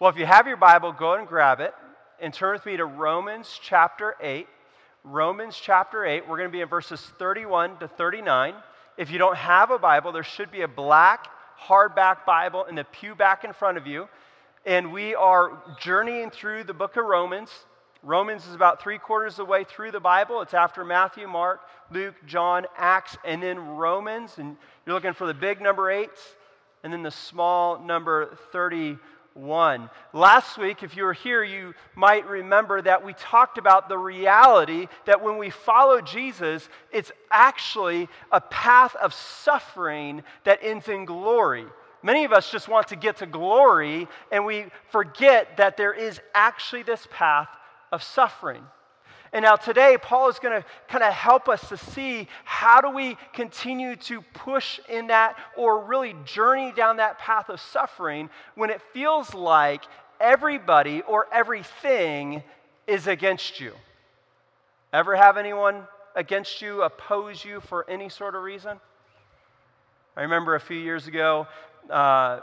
Well, if you have your Bible, go and grab it and turn with me to Romans chapter 8. Romans chapter 8, we're going to be in verses 31 to 39. If you don't have a Bible, there should be a black hardback Bible in the pew back in front of you. And we are journeying through the book of Romans. Romans is about three quarters of the way through the Bible. It's after Matthew, Mark, Luke, John, Acts, and then Romans. And you're looking for the big number eights and then the small number 31. Last week, if you were here, you might remember that we talked about the reality that when we follow Jesus, it's actually a path of suffering that ends in glory. Many of us just want to get to glory, and we forget that there is actually this path of suffering. And now today, Paul is going to kind of help us to see how do we continue to push in that or really journey down that path of suffering when it feels like everybody or everything is against you. Ever have anyone against you, oppose you for any sort of reason? I remember a few years ago, uh,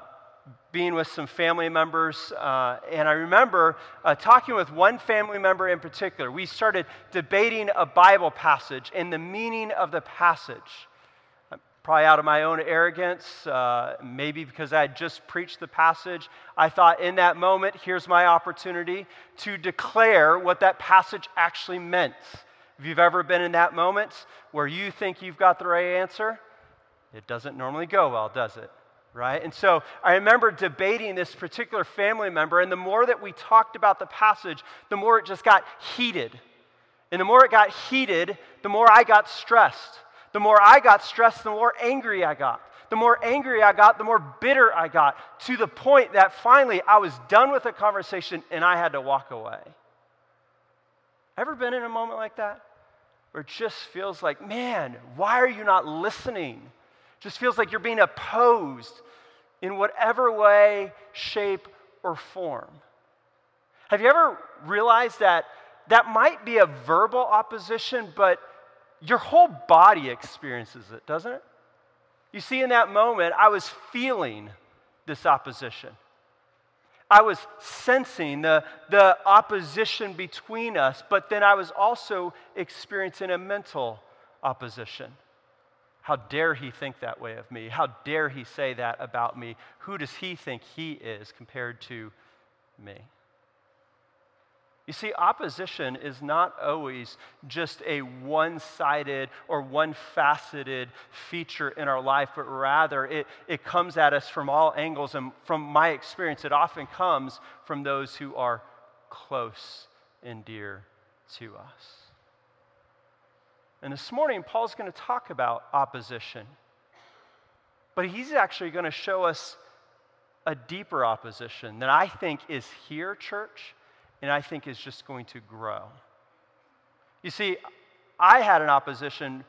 being with some family members, uh, and I remember uh, talking with one family member in particular. We started debating a Bible passage and the meaning of the passage. Probably out of my own arrogance, uh, maybe because I had just preached the passage, I thought in that moment, here's my opportunity to declare what that passage actually meant. If you've ever been in that moment where you think you've got the right answer, it doesn't normally go well, does it? Right? And so I remember debating this particular family member, and the more that we talked about the passage, the more it just got heated. And the more it got heated, the more I got stressed. The more I got stressed, the more angry I got. The more angry I got, the more bitter I got, to the point that finally I was done with the conversation and I had to walk away. Ever been in a moment like that? Where it just feels like, man, why are you not listening? just feels like you're being opposed in whatever way, shape, or form. Have you ever realized that that might be a verbal opposition, but your whole body experiences it, doesn't it? You see, in that moment, I was feeling this opposition. I was sensing the, the opposition between us, but then I was also experiencing a mental opposition. How dare he think that way of me? How dare he say that about me? Who does he think he is compared to me? You see, opposition is not always just a one sided or one faceted feature in our life, but rather it, it comes at us from all angles. And from my experience, it often comes from those who are close and dear to us. And this morning, Paul's going to talk about opposition. But he's actually going to show us a deeper opposition that I think is here, church, and I think is just going to grow. You see, I had an opposition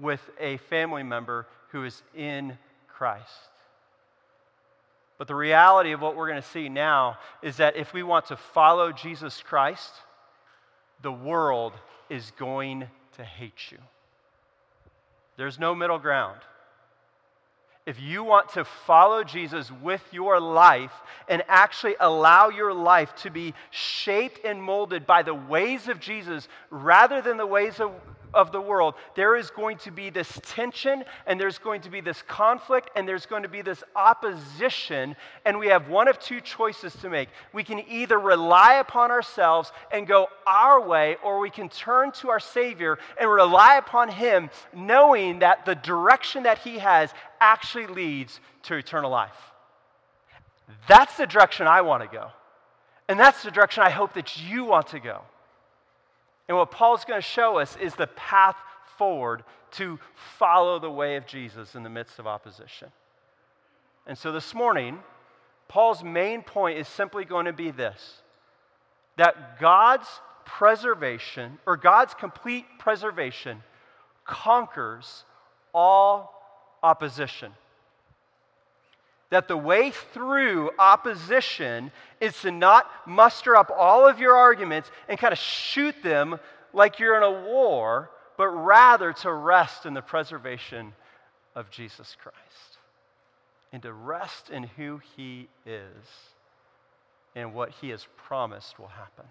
with a family member who is in Christ. But the reality of what we're going to see now is that if we want to follow Jesus Christ, the world is going to hate you. There's no middle ground. If you want to follow Jesus with your life and actually allow your life to be shaped and molded by the ways of Jesus rather than the ways of of the world, there is going to be this tension and there's going to be this conflict and there's going to be this opposition. And we have one of two choices to make. We can either rely upon ourselves and go our way, or we can turn to our Savior and rely upon Him, knowing that the direction that He has actually leads to eternal life. That's the direction I want to go. And that's the direction I hope that you want to go. And what Paul's going to show us is the path forward to follow the way of Jesus in the midst of opposition. And so this morning, Paul's main point is simply going to be this that God's preservation, or God's complete preservation, conquers all opposition that the way through opposition is to not muster up all of your arguments and kind of shoot them like you're in a war, but rather to rest in the preservation of Jesus Christ and to rest in who he is. and what he has promised will happen.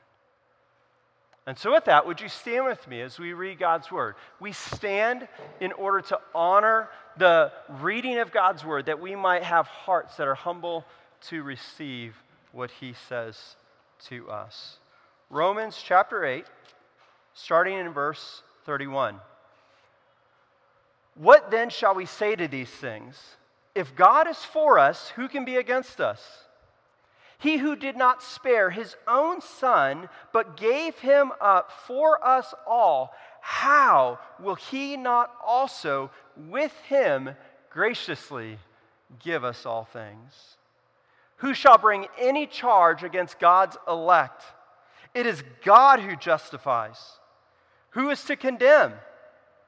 And so, with that, would you stand with me as we read God's word? We stand in order to honor the reading of God's word, that we might have hearts that are humble to receive what he says to us. Romans chapter 8, starting in verse 31. What then shall we say to these things? If God is for us, who can be against us? He who did not spare his own son, but gave him up for us all, how will he not also with him graciously give us all things? Who shall bring any charge against God's elect? It is God who justifies. Who is to condemn?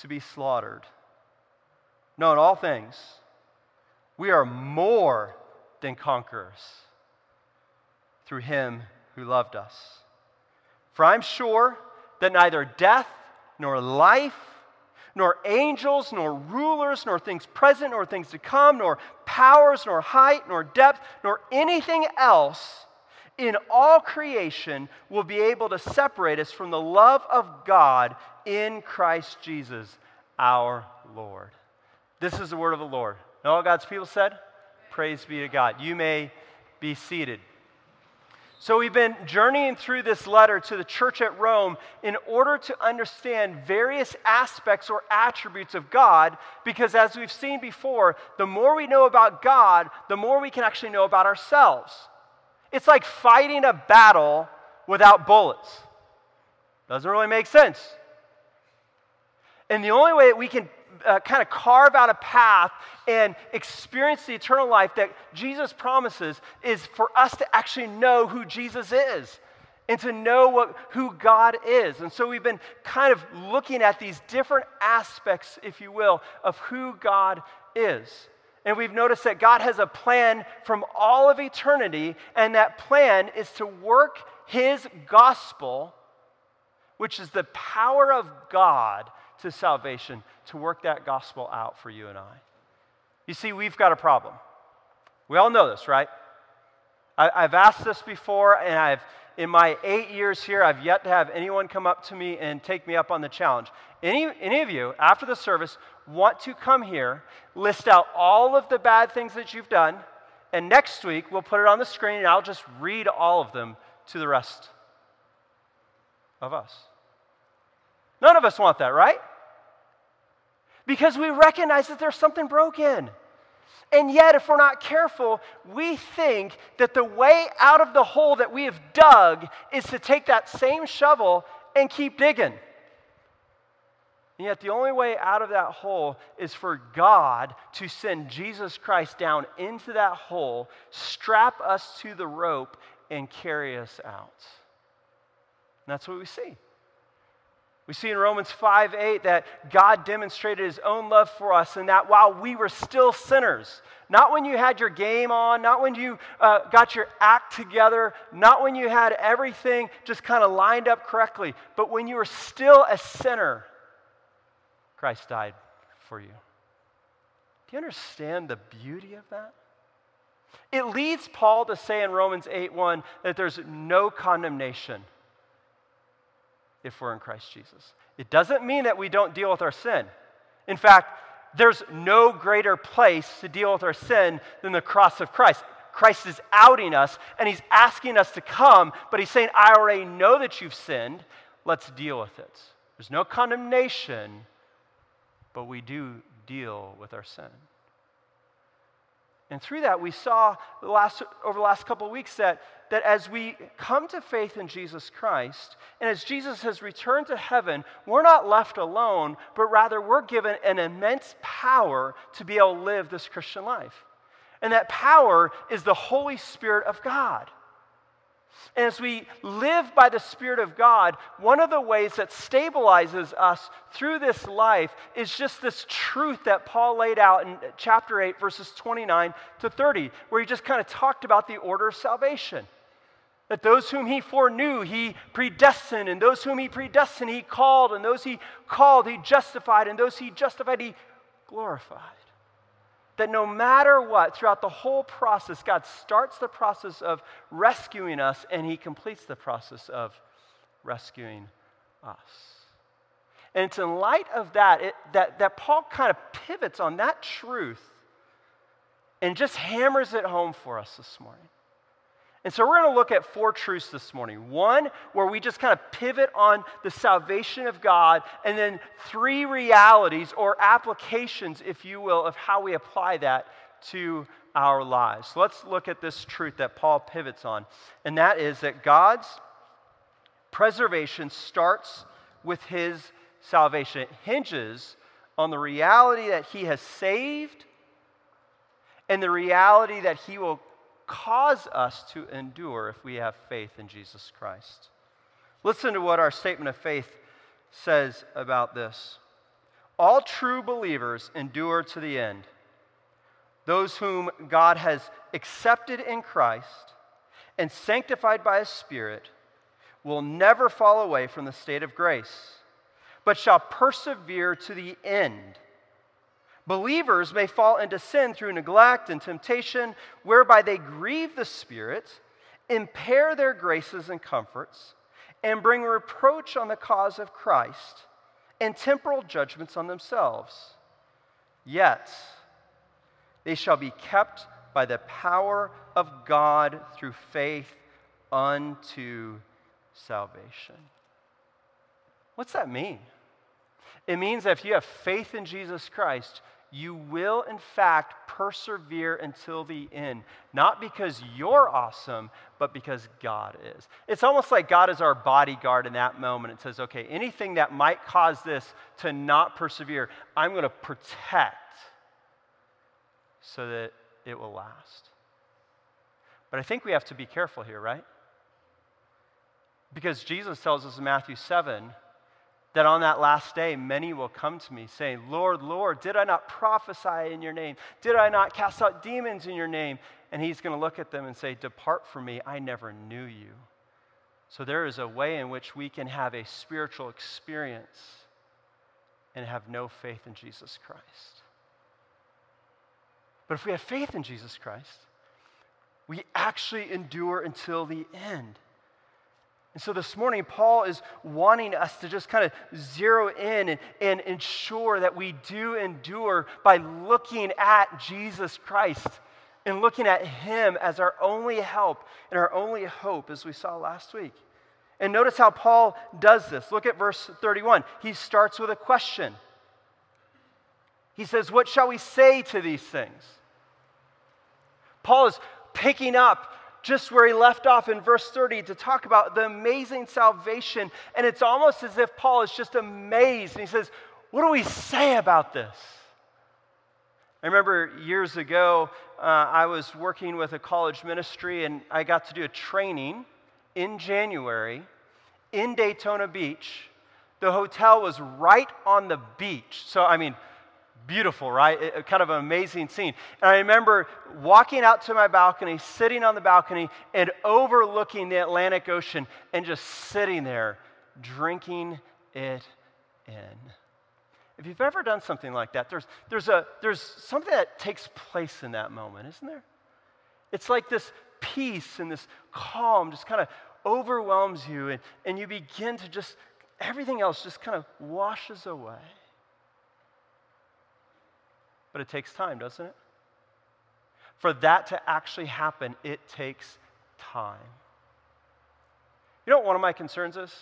to be slaughtered. No, in all things, we are more than conquerors through him who loved us. For I'm sure that neither death nor life, nor angels, nor rulers, nor things present, nor things to come, nor powers, nor height, nor depth, nor anything else in all creation will be able to separate us from the love of God in Christ Jesus our Lord. This is the word of the Lord. And all God's people said, Praise be to God. You may be seated. So, we've been journeying through this letter to the church at Rome in order to understand various aspects or attributes of God, because as we've seen before, the more we know about God, the more we can actually know about ourselves. It's like fighting a battle without bullets. Doesn't really make sense. And the only way that we can uh, kind of carve out a path and experience the eternal life that Jesus promises is for us to actually know who Jesus is and to know what, who God is. And so we've been kind of looking at these different aspects, if you will, of who God is. And we've noticed that God has a plan from all of eternity, and that plan is to work His gospel, which is the power of God to salvation, to work that gospel out for you and I. You see, we've got a problem. We all know this, right? I, have asked this before, and I've in my eight years here, I've yet to have anyone come up to me and take me up on the challenge. Any, any of you, after the service, want to come here, list out all of the bad things that you've done, and next week we'll put it on the screen and I'll just read all of them to the rest of us. None of us want that, right? Because we recognize that there's something broken. And yet, if we're not careful, we think that the way out of the hole that we have dug is to take that same shovel and keep digging. And yet, the only way out of that hole is for God to send Jesus Christ down into that hole, strap us to the rope, and carry us out. And that's what we see. We see in Romans 5 8 that God demonstrated his own love for us, and that while we were still sinners, not when you had your game on, not when you uh, got your act together, not when you had everything just kind of lined up correctly, but when you were still a sinner, Christ died for you. Do you understand the beauty of that? It leads Paul to say in Romans 8 1 that there's no condemnation if we're in Christ Jesus. It doesn't mean that we don't deal with our sin. In fact, there's no greater place to deal with our sin than the cross of Christ. Christ is outing us and he's asking us to come, but he's saying, I already know that you've sinned. Let's deal with it. There's no condemnation, but we do deal with our sin. And through that, we saw the last, over the last couple of weeks that, that as we come to faith in Jesus Christ, and as Jesus has returned to heaven, we're not left alone, but rather we're given an immense power to be able to live this Christian life. And that power is the Holy Spirit of God. And as we live by the Spirit of God, one of the ways that stabilizes us through this life is just this truth that Paul laid out in chapter 8, verses 29 to 30, where he just kind of talked about the order of salvation. That those whom he foreknew, he predestined, and those whom he predestined, he called, and those he called, he justified, and those he justified, he glorified that no matter what, throughout the whole process, God starts the process of rescuing us and He completes the process of rescuing us. And it's in light of that it, that, that Paul kind of pivots on that truth and just hammers it home for us this morning. And so we're going to look at four truths this morning. One, where we just kind of pivot on the salvation of God, and then three realities or applications, if you will, of how we apply that to our lives. So let's look at this truth that Paul pivots on, and that is that God's preservation starts with his salvation. It hinges on the reality that he has saved and the reality that he will cause us to endure if we have faith in Jesus Christ. Listen to what our statement of faith says about this. All true believers endure to the end. Those whom God has accepted in Christ and sanctified by His Spirit will never fall away from the state of grace, but shall persevere to the end Believers may fall into sin through neglect and temptation, whereby they grieve the Spirit, impair their graces and comforts, and bring reproach on the cause of Christ and temporal judgments on themselves. Yet they shall be kept by the power of God through faith unto salvation. What's that mean? It means that if you have faith in Jesus Christ, you will, in fact, persevere until the end. Not because you're awesome, but because God is. It's almost like God is our bodyguard in that moment. It says, okay, anything that might cause this to not persevere, I'm going to protect so that it will last. But I think we have to be careful here, right? Because Jesus tells us in Matthew 7 that on that last day, many will come to me saying, Lord, Lord, did I not prophesy in your name? Did I not cast out demons in your name? And he's going to look at them and say, Depart from me, I never knew you. So there is a way in which we can have a spiritual experience and have no faith in Jesus Christ. But if we have faith in Jesus Christ, we actually endure until the end. And so this morning, Paul is wanting us to just kind of zero in and, and ensure that we do endure by looking at Jesus Christ and looking at Him as our only help and our only hope, as we saw last week. And notice how Paul does this. Look at verse 31. He starts with a question. He says, What shall we say to these things? Paul is picking up just where he left off in verse 30 to talk about the amazing salvation. And it's almost as if Paul is just amazed. And he says, What do we say about this? I remember years ago, uh, I was working with a college ministry and I got to do a training in January in Daytona Beach. The hotel was right on the beach. So, I mean, beautiful, right? It, kind of an amazing scene. And I remember walking out to my balcony, sitting on the balcony, and overlooking the Atlantic Ocean and just sitting there, drinking it in. If you've ever done something like that, there's, there's, a, there's something that takes place in that moment, isn't there? It's like this peace and this calm just kind of overwhelms you, and, and you begin to just, everything else just kind of washes away. But it takes time, doesn't it? For that to actually happen, it takes time. You know what one of my concerns is?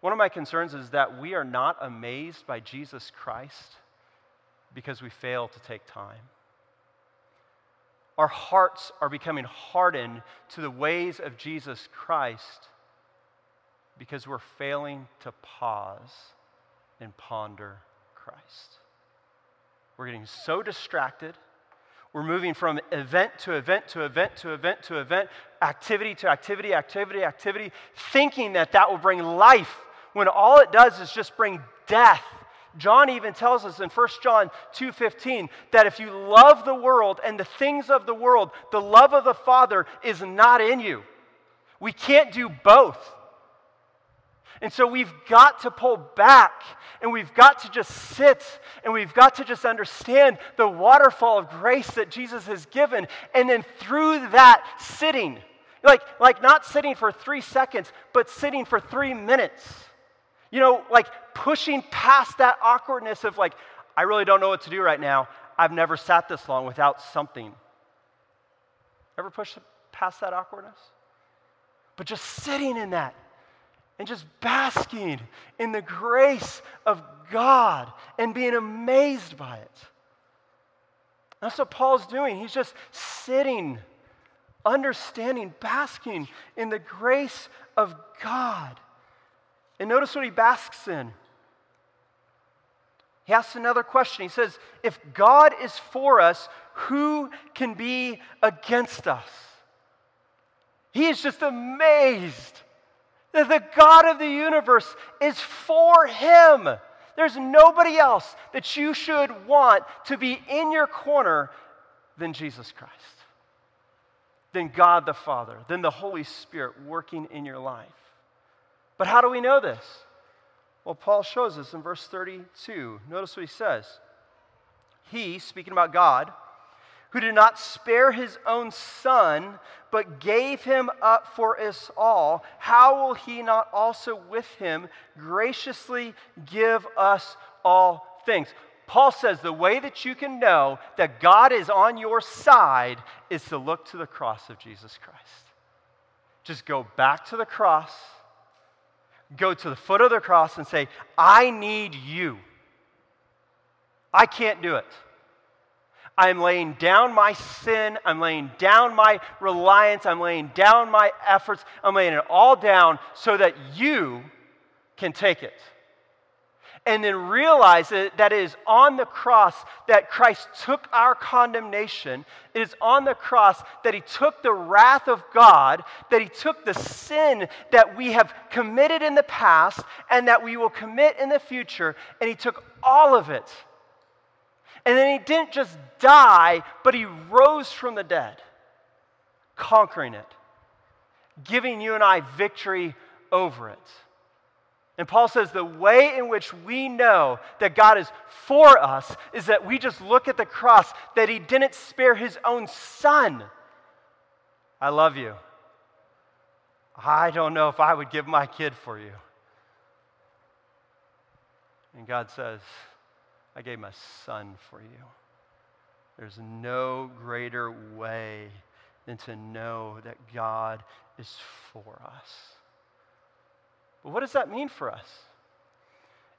One of my concerns is that we are not amazed by Jesus Christ because we fail to take time. Our hearts are becoming hardened to the ways of Jesus Christ because we're failing to pause and ponder Christ. We're getting so distracted. We're moving from event to event to event to event to event, activity to activity, activity, activity, thinking that that will bring life when all it does is just bring death. John even tells us in 1 John 2:15 that if you love the world and the things of the world, the love of the Father is not in you. We can't do both. And so we've got to pull back and we've got to just sit and we've got to just understand the waterfall of grace that Jesus has given. And then through that sitting, like, like not sitting for three seconds, but sitting for three minutes. You know, like pushing past that awkwardness of like, I really don't know what to do right now. I've never sat this long without something. Ever push past that awkwardness? But just sitting in that and just basking in the grace of God and being amazed by it. That's what Paul's doing. He's just sitting, understanding, basking in the grace of God. And notice what he basks in. He asks another question. He says, If God is for us, who can be against us? He is just amazed that the God of the universe is for him. There's nobody else that you should want to be in your corner than Jesus Christ, than God the Father, than the Holy Spirit working in your life. But how do we know this? Well, Paul shows us in verse 32. Notice what he says. He, speaking about God, who did not spare his own son, but gave him up for us all, how will he not also with him graciously give us all things? Paul says the way that you can know that God is on your side is to look to the cross of Jesus Christ. Just go back to the cross, go to the foot of the cross, and say, I need you. I can't do it. I'm laying down my sin. I'm laying down my reliance. I'm laying down my efforts. I'm laying it all down so that you can take it. And then realize that, that it is on the cross that Christ took our condemnation. It is on the cross that He took the wrath of God, that He took the sin that we have committed in the past and that we will commit in the future, and He took all of it and then he didn't just die, but he rose from the dead, conquering it, giving you and I victory over it. And Paul says the way in which we know that God is for us is that we just look at the cross, that he didn't spare his own son. I love you. I don't know if I would give my kid for you. And God says, I gave my son for you. There's no greater way than to know that God is for us. But what does that mean for us?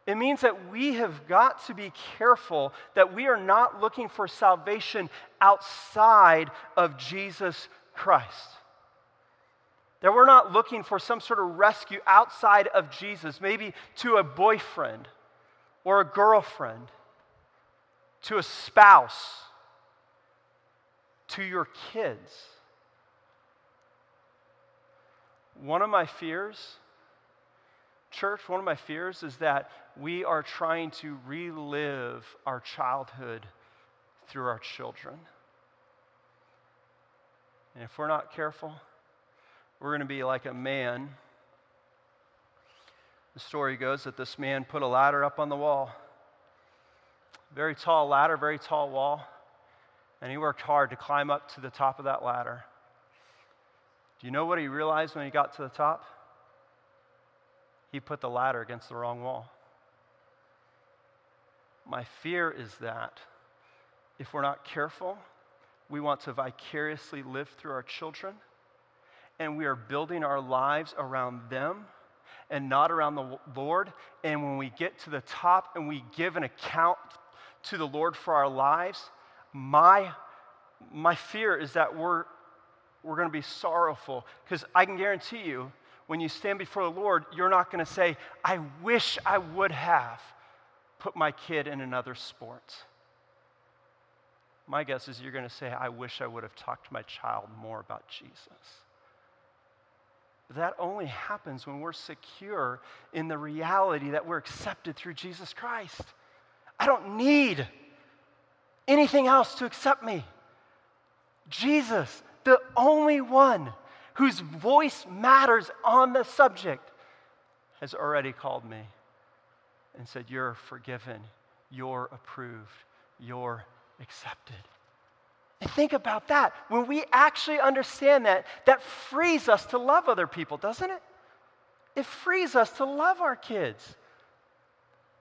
It means that we have got to be careful that we are not looking for salvation outside of Jesus Christ. That we're not looking for some sort of rescue outside of Jesus, maybe to a boyfriend or a girlfriend to a spouse, to your kids. One of my fears, church, one of my fears is that we are trying to relive our childhood through our children. And if we're not careful, we're going to be like a man. The story goes that this man put a ladder up on the wall very tall ladder, very tall wall, and he worked hard to climb up to the top of that ladder. Do you know what he realized when he got to the top? He put the ladder against the wrong wall. My fear is that if we're not careful, we want to vicariously live through our children, and we are building our lives around them and not around the Lord. And when we get to the top and we give an account to the Lord for our lives, my, my fear is that we're, we're going to be sorrowful. Because I can guarantee you, when you stand before the Lord, you're not going to say, I wish I would have put my kid in another sport. my guess is you're going to say, I wish I would have talked to my child more about Jesus. That only happens when we're secure in the reality that we're accepted through Jesus Christ. I don't need anything else to accept me. Jesus, the only one whose voice matters on the subject, has already called me and said, You're forgiven, you're approved, you're accepted. And think about that. When we actually understand that, that frees us to love other people, doesn't it? It frees us to love our kids.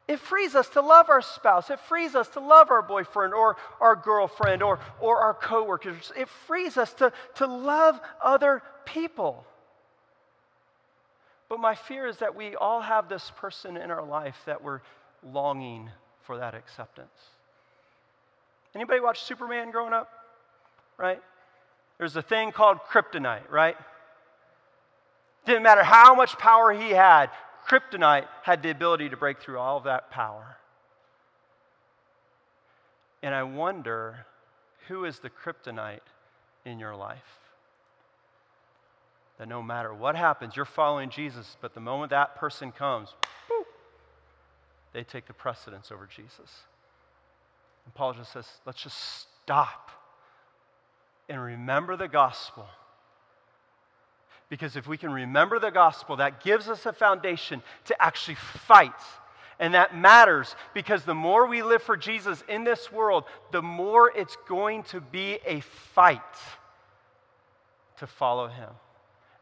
It frees us to love our spouse. It frees us to love our boyfriend or our girlfriend or, or our coworkers. It frees us to, to love other people. But my fear is that we all have this person in our life that we're longing for that acceptance. Anybody watch Superman growing up? Right? There's a thing called kryptonite, right? Didn't matter how much power he had, kryptonite had the ability to break through all of that power. And I wonder who is the kryptonite in your life? That no matter what happens, you're following Jesus, but the moment that person comes, they take the precedence over Jesus. And Paul just says, let's just stop and remember the gospel because if we can remember the gospel, that gives us a foundation to actually fight. And that matters because the more we live for Jesus in this world, the more it's going to be a fight to follow him.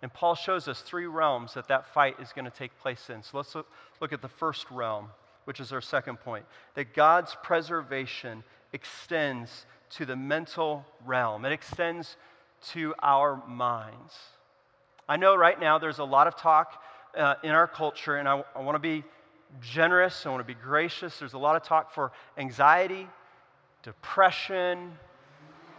And Paul shows us three realms that that fight is going to take place in. So let's look, at the first realm, which is our second point that God's preservation extends to the mental realm, it extends to our minds. I know right now there's a lot of talk uh, in our culture, and I, I want to be generous, I want to be gracious. There's a lot of talk for anxiety, depression,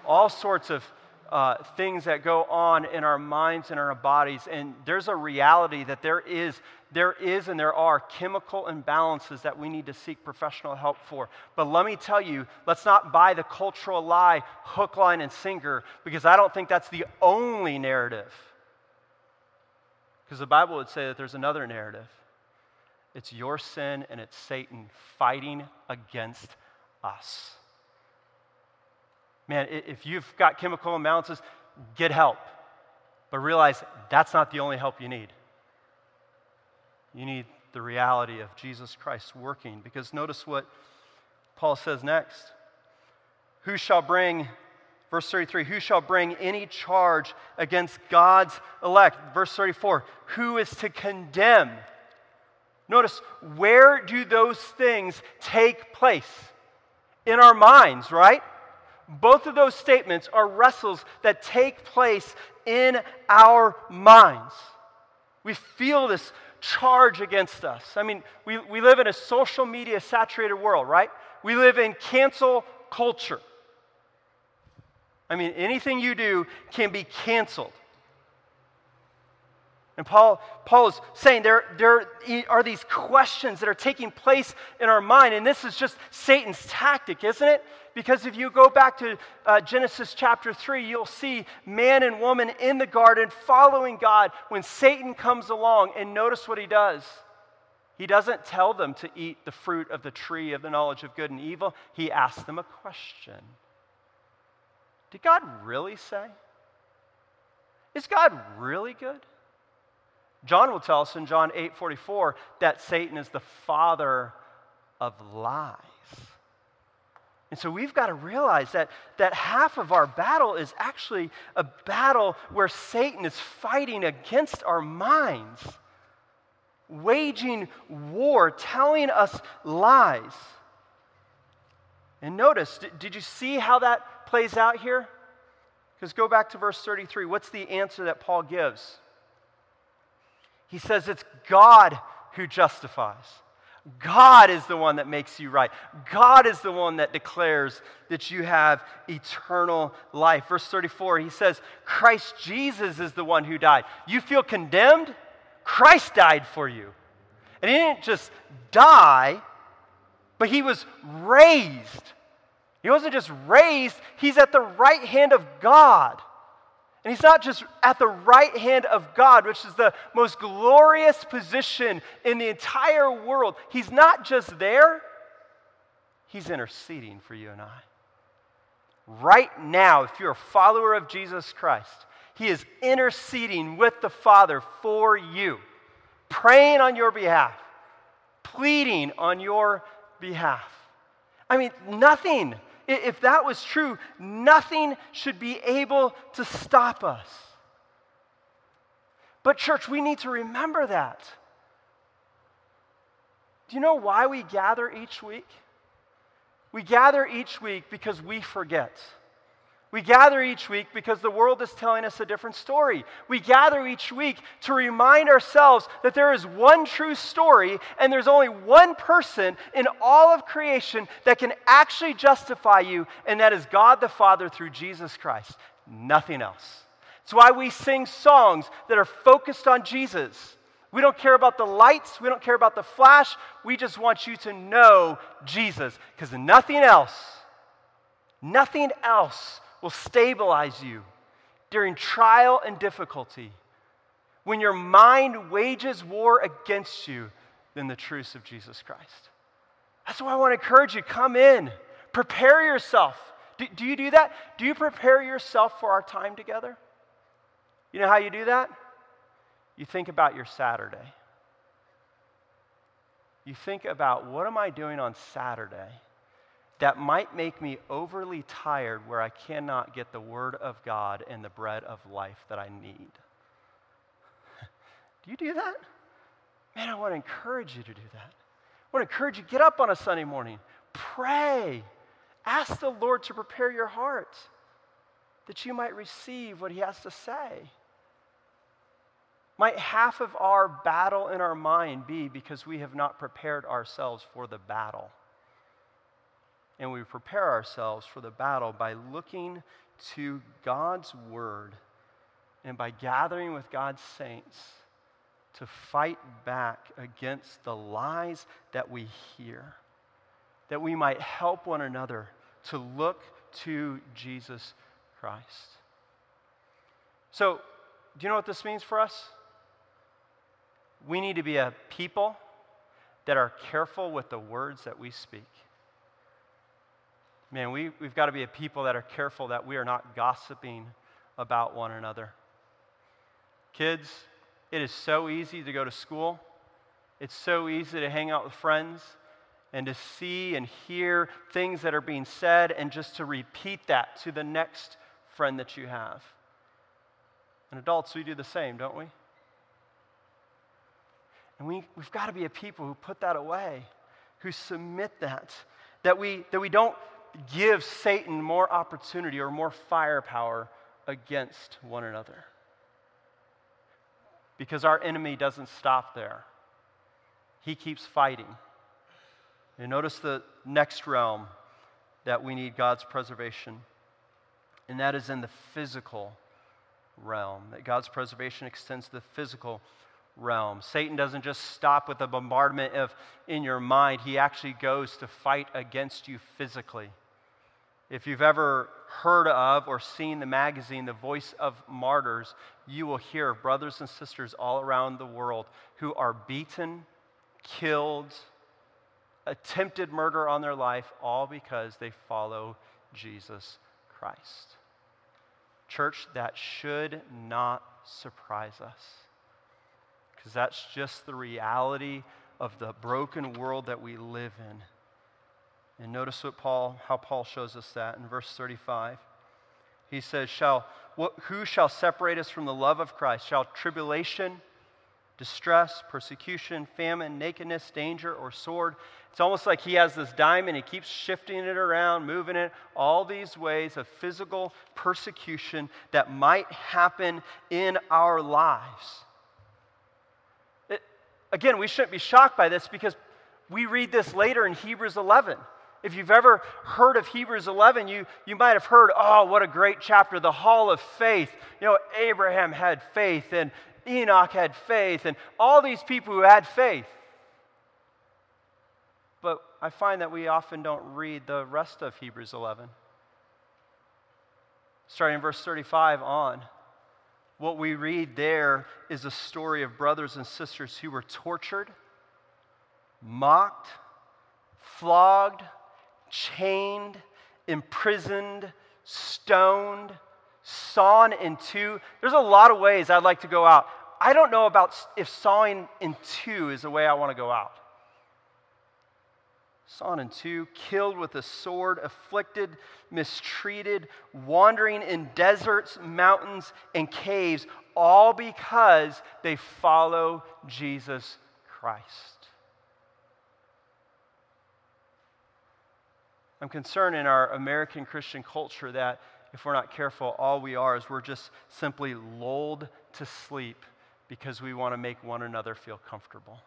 all sorts of uh, things that go on in our minds and our bodies. And there's a reality that there is, there is and there are chemical imbalances that we need to seek professional help for. But let me tell you, let's not buy the cultural lie hook, line, and sinker because I don't think that's the only narrative. Because the Bible would say that there's another narrative it's your sin and it's Satan fighting against us. Man, if you've got chemical imbalances, get help. But realize that's not the only help you need. You need the reality of Jesus Christ working. Because notice what Paul says next Who shall bring Verse 33 Who shall bring any charge against God's elect? Verse 34 Who is to condemn? Notice, where do those things take place? In our minds, right? Both of those statements are wrestles that take place in our minds. We feel this charge against us. I mean, we, we live in a social media saturated world, right? We live in cancel culture. I mean, anything you do can be canceled. And Paul, Paul is saying there, there are these questions that are taking place in our mind, and this is just Satan's tactic, isn't it? Because if you go back to uh, Genesis chapter 3, you'll see man and woman in the garden following God when Satan comes along, and notice what he does. He doesn't tell them to eat the fruit of the tree of the knowledge of good and evil, he asks them a question. Did God really say? Is God really good? John will tell us in John 8 44 that Satan is the father of lies. And so we've got to realize that, that half of our battle is actually a battle where Satan is fighting against our minds, waging war, telling us lies. And notice, did, did you see how that plays out here? Because go back to verse 33. What's the answer that Paul gives? He says it's God who justifies. God is the one that makes you right. God is the one that declares that you have eternal life. Verse 34, he says, Christ Jesus is the one who died. You feel condemned? Christ died for you. And he didn't just die, but he was raised He wasn't just raised, he's at the right hand of God. And he's not just at the right hand of God, which is the most glorious position in the entire world. He's not just there, he's interceding for you and I. Right now, if you're a follower of Jesus Christ, he is interceding with the Father for you, praying on your behalf, pleading on your behalf. I mean, nothing, if that was true, nothing should be able to stop us. But, church, we need to remember that. Do you know why we gather each week? We gather each week because we forget. We gather each week because the world is telling us a different story. We gather each week to remind ourselves that there is one true story and there's only one person in all of creation that can actually justify you, and that is God the Father through Jesus Christ. Nothing else. It's why we sing songs that are focused on Jesus. We don't care about the lights, we don't care about the flash. We just want you to know Jesus because nothing else, nothing else will stabilize you during trial and difficulty. When your mind wages war against you, than the truths of Jesus Christ. That's why I want to encourage you come in, prepare yourself. Do, do, you do that? Do you prepare yourself for our time together? You know how you do that? You think about your Saturday. You think about what am I doing on Saturday that might make me overly tired where I cannot get the Word of God and the bread of life that I need. do you do that? Man, I want to encourage you to do that. I want to encourage you get up on a Sunday morning, pray, ask the Lord to prepare your heart that you might receive what He has to say. Might half of our battle in our mind be because we have not prepared ourselves for the battle? And we prepare ourselves for the battle by looking to God's word and by gathering with God's saints to fight back against the lies that we hear, that we might help one another to look to Jesus Christ. So, do you know what this means for us? We need to be a people that are careful with the words that we speak man, we, we've got to be a people that are careful that we are not gossiping about one another. Kids, it is so easy to go to school, it's so easy to hang out with friends and to see and hear things that are being said and just to repeat that to the next friend that you have. And adults, we do the same, don't we? And we, we've got to be a people who put that away, who submit that, that we, that we don't give Satan more opportunity or more firepower against one another. Because our enemy doesn't stop there, he keeps fighting. And notice the next realm that we need God's preservation, and that is in the physical realm. That God's preservation extends to the physical realm. Satan doesn't just stop with the bombardment of in your mind, he actually goes to fight against you physically. If you've ever heard of or seen the magazine, The Voice of Martyrs, you will hear of brothers and sisters all around the world who are beaten, killed, attempted murder on their life, all because they follow Jesus Christ. Church, that should not surprise us because that's just the reality of the broken world that we live in. And notice what Paul, how Paul shows us that in verse 35. He says, shall, what, Who shall separate us from the love of Christ? Shall tribulation, distress, persecution, famine, nakedness, danger, or sword? It's almost like he has this diamond, he keeps shifting it around, moving it, all these ways of physical persecution that might happen in our lives. It, again, we shouldn't be shocked by this because we read this later in Hebrews 11. If you've ever heard of Hebrews 11, you, you might have heard, oh, what a great chapter, the hall of faith. You know, Abraham had faith, and Enoch had faith, and all these people who had faith. But I find that we often don't read the rest of Hebrews 11. Starting in verse 35 on, what we read there is a story of brothers and sisters who were tortured, mocked, flogged, chained, imprisoned, stoned, sawn in two. There's a lot of ways I'd like to go out. I don't know about if sawing in two is the way I want to go out. Sawn in two, killed with a sword, afflicted, mistreated, wandering in deserts, mountains, and caves, all because they follow Jesus Christ. I'm concerned in our American Christian culture that if we're not careful, all we are is we're just simply lulled to sleep because we want to make one another feel comfortable.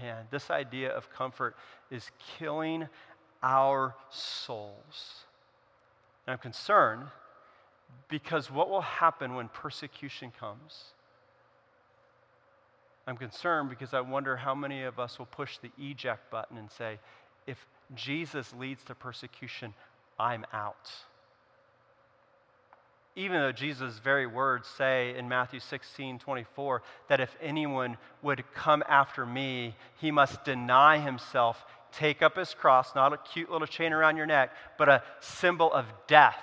Man, this idea of comfort is killing our souls. And I'm concerned because what will happen when persecution comes? I'm concerned because I wonder how many of us will push the eject button and say, if Jesus leads to persecution, I'm out. Even though Jesus' very words say in Matthew 16 24 that if anyone would come after me, he must deny himself, take up his cross, not a cute little chain around your neck, but a symbol of death,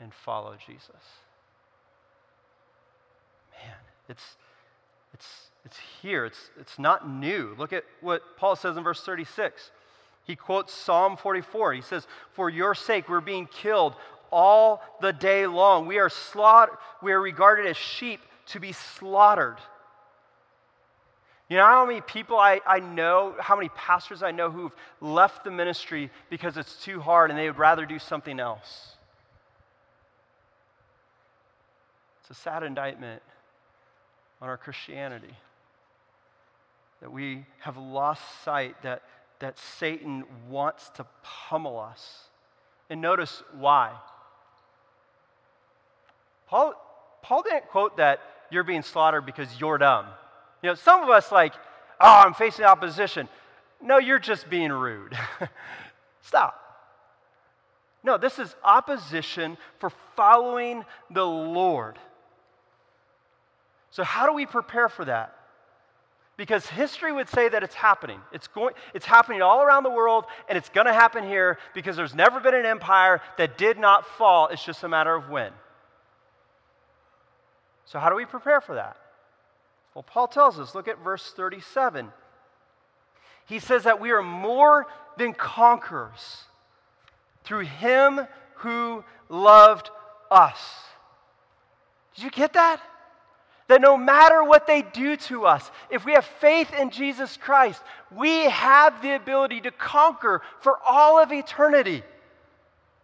and follow Jesus. Man, it's it's, it's here, it's, it's not new. Look at what Paul says in verse 36. He quotes Psalm 44. He says, For your sake, we're being killed all the day long. We are, slaughtered, we are regarded as sheep to be slaughtered. You know how many people I, I know, how many pastors I know who've left the ministry because it's too hard and they would rather do something else? It's a sad indictment on our Christianity. That we have lost sight that, that Satan wants to pummel us. And notice why. Paul, Paul didn't quote that you're being slaughtered because you're dumb. You know, some of us like, oh, I'm facing opposition. No, you're just being rude. Stop. No, this is opposition for following the Lord. So, how do we prepare for that? Because history would say that it's happening. It's, going, it's happening all around the world, and it's going to happen here because there's never been an empire that did not fall. It's just a matter of when. So, how do we prepare for that? Well, Paul tells us look at verse 37. He says that we are more than conquerors through him who loved us. Did you get that? That no matter what they do to us, if we have faith in Jesus Christ, we have the ability to conquer for all of eternity.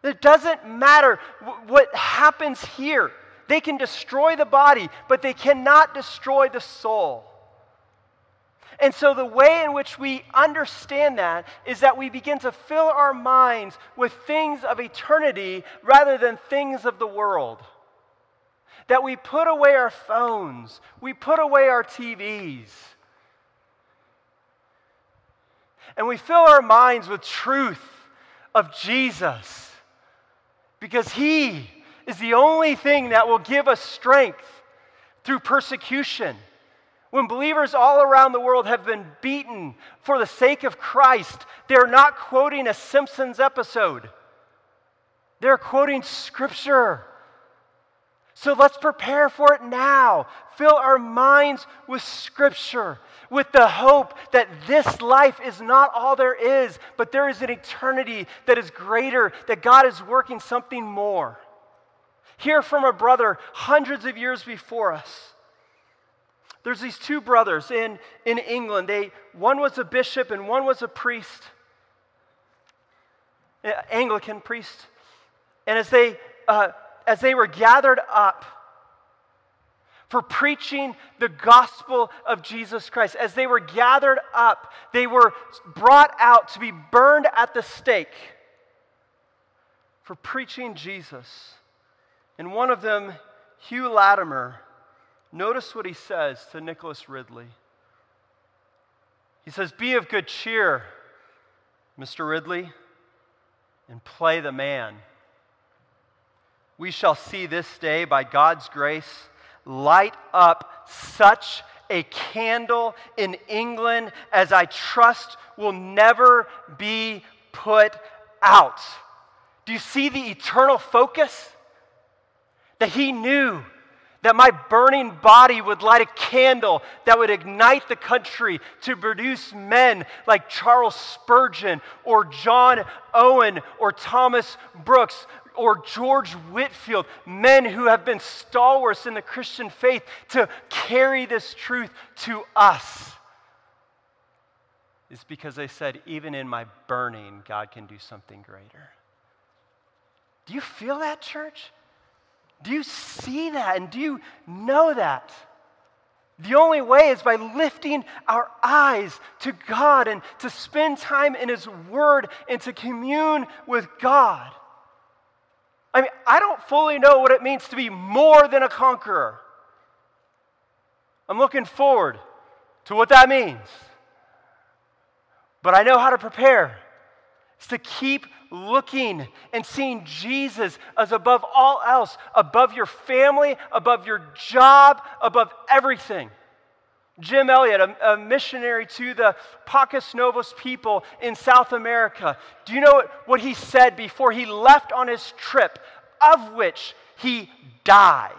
It doesn't matter what happens here. They can destroy the body, but they cannot destroy the soul. And so, the way in which we understand that is that we begin to fill our minds with things of eternity rather than things of the world that we put away our phones, we put away our TVs, and we fill our minds with truth of Jesus because He is the only thing that will give us strength through persecution. When believers all around the world have been beaten for the sake of Christ, they're not quoting a Simpsons episode. They're quoting Scripture. So let's prepare for it now. Fill our minds with Scripture, with the hope that this life is not all there is, but there is an eternity that is greater, that God is working something more. Hear from a brother hundreds of years before us. There's these two brothers in, in England. They, one was a bishop and one was a priest, Anglican priest. And as they uh, as they were gathered up for preaching the gospel of Jesus Christ, as they were gathered up, they were brought out to be burned at the stake for preaching Jesus. And one of them, Hugh Latimer, Notice what he says to Nicholas Ridley. He says, Be of good cheer, Mr. Ridley, and play the man. We shall see this day, by God's grace, light up such a candle in England as I trust will never be put out. Do you see the eternal focus? That he knew that my burning body would light a candle that would ignite the country to produce men like Charles Spurgeon or John Owen or Thomas Brooks or George Whitefield, men who have been stalwarts in the Christian faith to carry this truth to us. Is because they said, even in my burning, God can do something greater. Do you feel that, church? Do you see that and do you know that? The only way is by lifting our eyes to God and to spend time in His Word and to commune with God. I mean, I don't fully know what it means to be more than a conqueror. I'm looking forward to what that means. But I know how to prepare. It's to keep looking and seeing Jesus as above all else, above your family, above your job, above everything. Jim Elliot, a, a, missionary to the Pacas Novos people in South America, do you know what, what he said before he left on his trip, of which he died?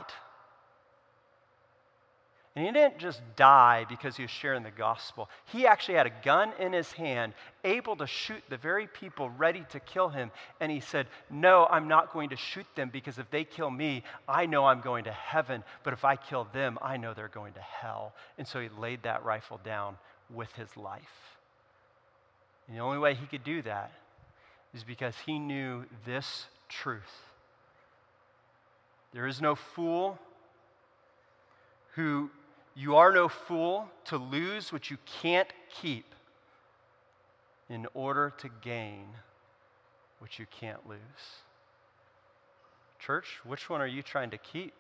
And he didn't just die because he was sharing the gospel. He actually had a gun in his hand, able to shoot the very people ready to kill him. And he said, No, I'm not going to shoot them because if they kill me, I know I'm going to heaven. But if I kill them, I know they're going to hell. And so he laid that rifle down with his life. And the only way he could do that is because he knew this truth. There is no fool who you are no fool to lose what you can't keep in order to gain what you can't lose. Church, which one are you trying to keep?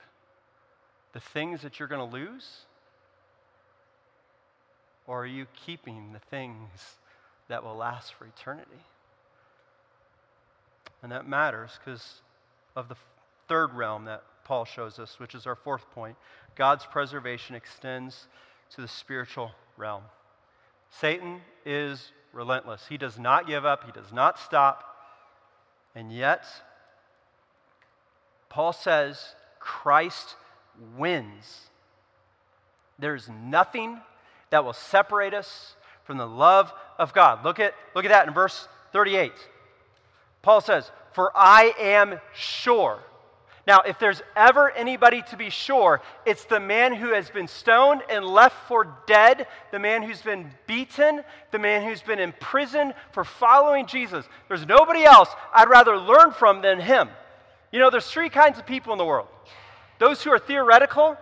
The things that you're going to lose? Or are you keeping the things that will last for eternity? And that matters because of the third realm that Paul shows us, which is our fourth point. God's preservation extends to the spiritual realm. Satan is relentless. He does not give up, he does not stop. And yet, Paul says Christ wins. There's nothing that will separate us from the love of God. Look at, look at that in verse 38. Paul says, For I am sure now, if there's ever anybody to be sure, it's the man who has been stoned and left for dead, the man who's been beaten, the man who's been imprisoned for following Jesus. There's nobody else I'd rather learn from than him. You know, there's three kinds of people in the world those who are theoretical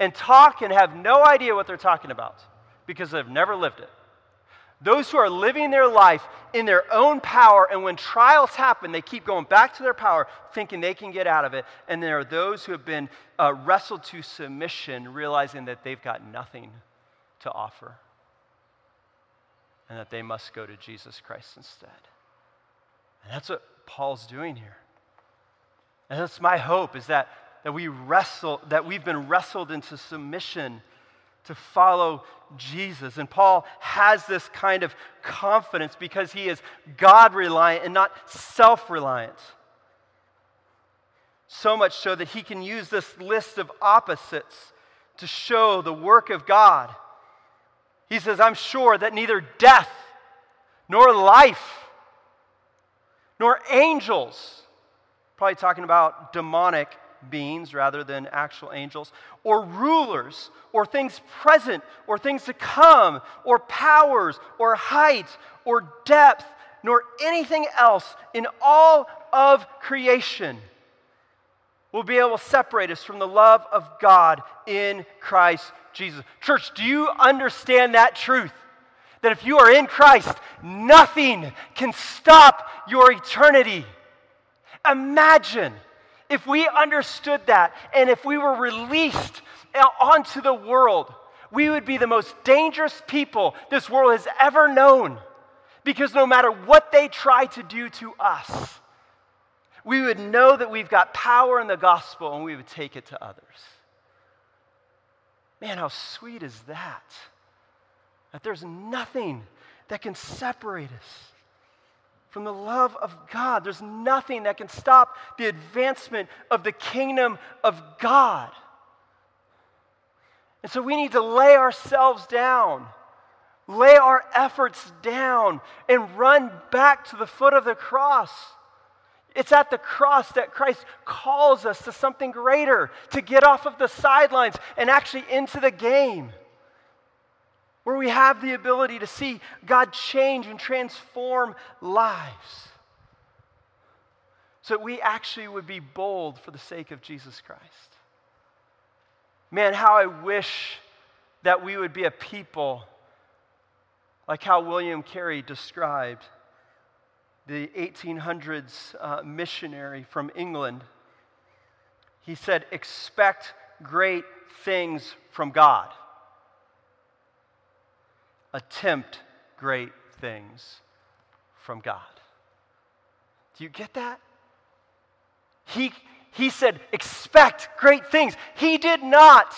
and talk and have no idea what they're talking about because they've never lived it. Those who are living their life in their own power, and when trials happen, they keep going back to their power, thinking they can get out of it. And there are those who have been uh, wrestled to submission, realizing that they've got nothing to offer and that they must go to Jesus Christ instead. And that's what Paul's doing here. And that's my hope is that, that we wrestle, that we've been wrestled into submission to follow Jesus. And Paul has this kind of confidence because he is God reliant and not self reliant. So much so that he can use this list of opposites to show the work of God. He says, I'm sure that neither death, nor life, nor angels, probably talking about demonic beings rather than actual angels, or rulers, or things present, or things to come, or powers, or height, or depth, nor anything else in all of creation will be able to separate us from the love of God in Christ Jesus. Church, do you understand that truth? That if you are in Christ, nothing can stop your eternity. Imagine if we understood that and if we were released uh, onto the world, we would be the most dangerous people this world has ever known. Because no matter what they try to do to us, we would know that we've got power in the gospel and we would take it to others. Man, how sweet is that? That there's nothing that can separate us from the love of God. There's nothing that can stop the advancement of the kingdom of God. And so we need to lay ourselves down, lay our efforts down, and run back to the foot of the cross. It's at the cross that Christ calls us to something greater, to get off of the sidelines and actually into the game, where we have the ability to see God change and transform lives. So that we actually would be bold for the sake of Jesus Christ. Man, how I wish that we would be a people like how William Carey described the 1800s uh, missionary from England. He said, Expect great things from God, attempt great things from God. Do you get that? He, he said, expect great things. He did not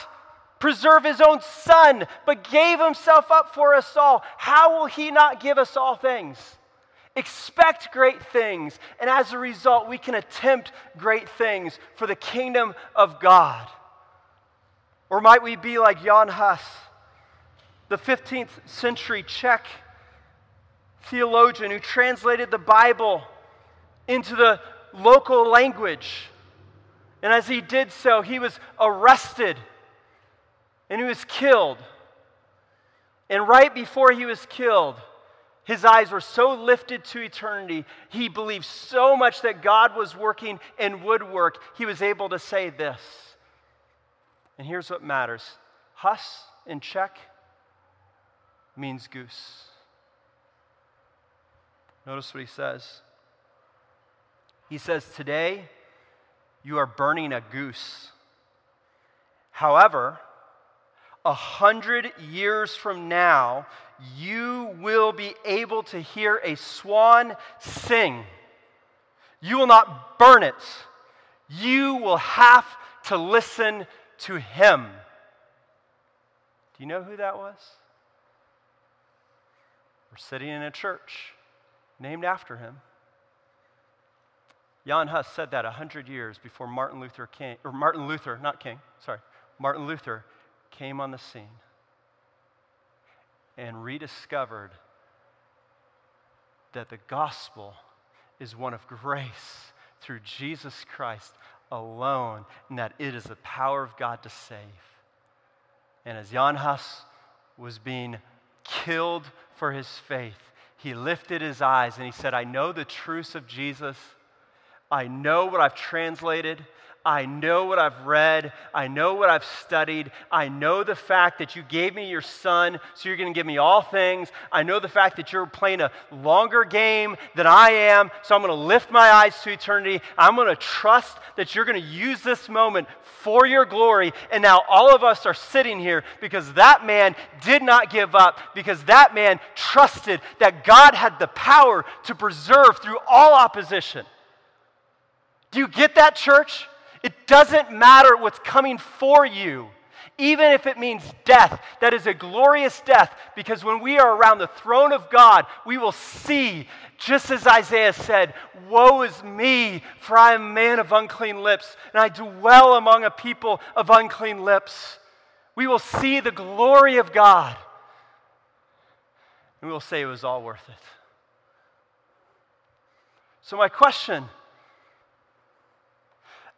preserve his own son, but gave himself up for us all. How will he not give us all things? Expect great things, and as a result, we can attempt great things for the kingdom of God. Or might we be like Jan Hus, the 15th century Czech theologian who translated the Bible into the local language and as he did so, he was arrested and he was killed. And right before he was killed, his eyes were so lifted to eternity. He believed so much that God was working and would work, he was able to say this. And here's what matters Hus in Czech means goose. Notice what he says. He says, Today, you are burning a goose. However, a hundred years from now, you will be able to hear a swan sing. You will not burn it. You will have to listen to him. Do you know who that was? Sitting in a church named after him. Jan Hus said that 100 years before Martin Luther came, or Martin Luther, not King, sorry, Martin Luther came on the scene and rediscovered that the gospel is one of grace through Jesus Christ alone, and that it is the power of God to save. And as Jan Hus was being killed for his faith, he lifted his eyes and he said, I know the truths of Jesus. I know what I've translated. I know what I've read. I know what I've studied. I know the fact that you gave me your son, so you're going to give me all things. I know the fact that you're playing a longer game than I am, so I'm going to lift my eyes to eternity. I'm going to trust that you're going to use this moment for your glory. And now all of us are sitting here because that man did not give up, because that man trusted that God had the power to preserve through all opposition. Do you get that, church? It doesn't matter what's coming for you, even if it means death. That is a glorious death because when we are around the throne of God, we will see, just as Isaiah said, Woe is me, for I am a man of unclean lips, and I dwell among a people of unclean lips. We will see the glory of God, and we will say it was all worth it. So, my question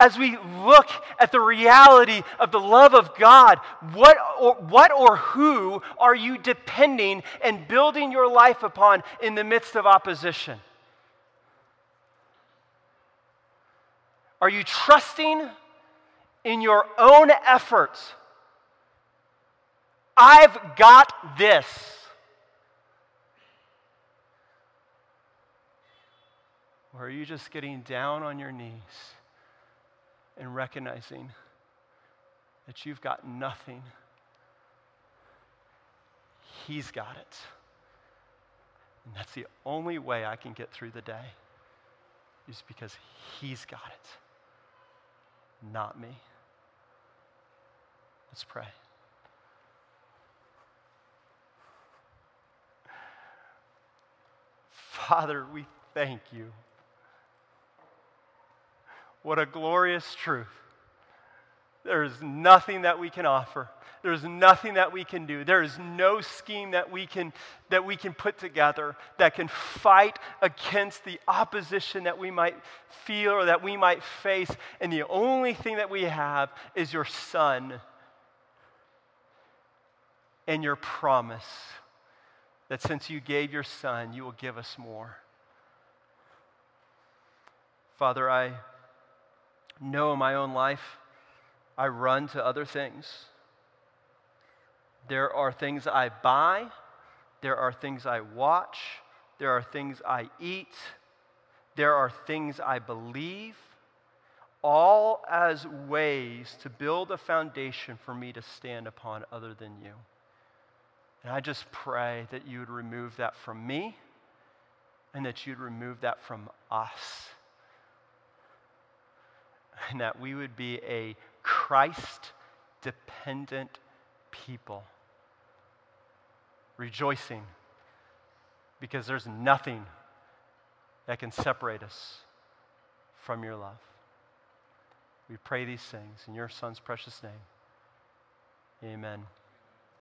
as we look at the reality of the love of God, what or, what or who are you depending and building your life upon in the midst of opposition? Are you trusting in your own efforts? I've got this. Or are you just getting down on your knees? And recognizing that you've got nothing. He's got it. And that's the only way I can get through the day, is because He's got it, not me. Let's pray. Father, we thank you. What a glorious truth. There is nothing that we can offer. There is nothing that we can do. There is no scheme that we can that we can put together that can fight against the opposition that we might feel or that we might face. And the only thing that we have is your son and your promise that since you gave your son, you will give us more. Father, I know in my own life, I run to other things. There are things I buy, there are things I watch, there are things I eat, there are things I believe, all as ways to build a foundation for me to stand upon other than you. And I just pray that you would remove that from me and that you'd remove that from us and that we would be a Christ dependent people, rejoicing because there's nothing that can separate us from your love. We pray these things in your Son's precious name. Amen.